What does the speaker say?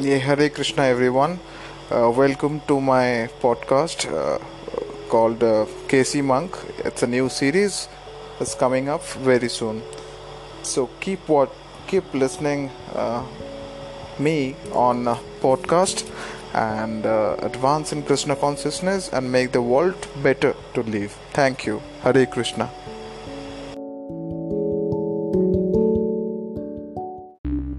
Yeah, Hare Krishna, everyone. Uh, welcome to my podcast uh, called uh, KC Monk. It's a new series. It's coming up very soon. So keep what keep listening uh, me on uh, podcast and uh, advance in Krishna consciousness and make the world better to live. Thank you. Hare Krishna.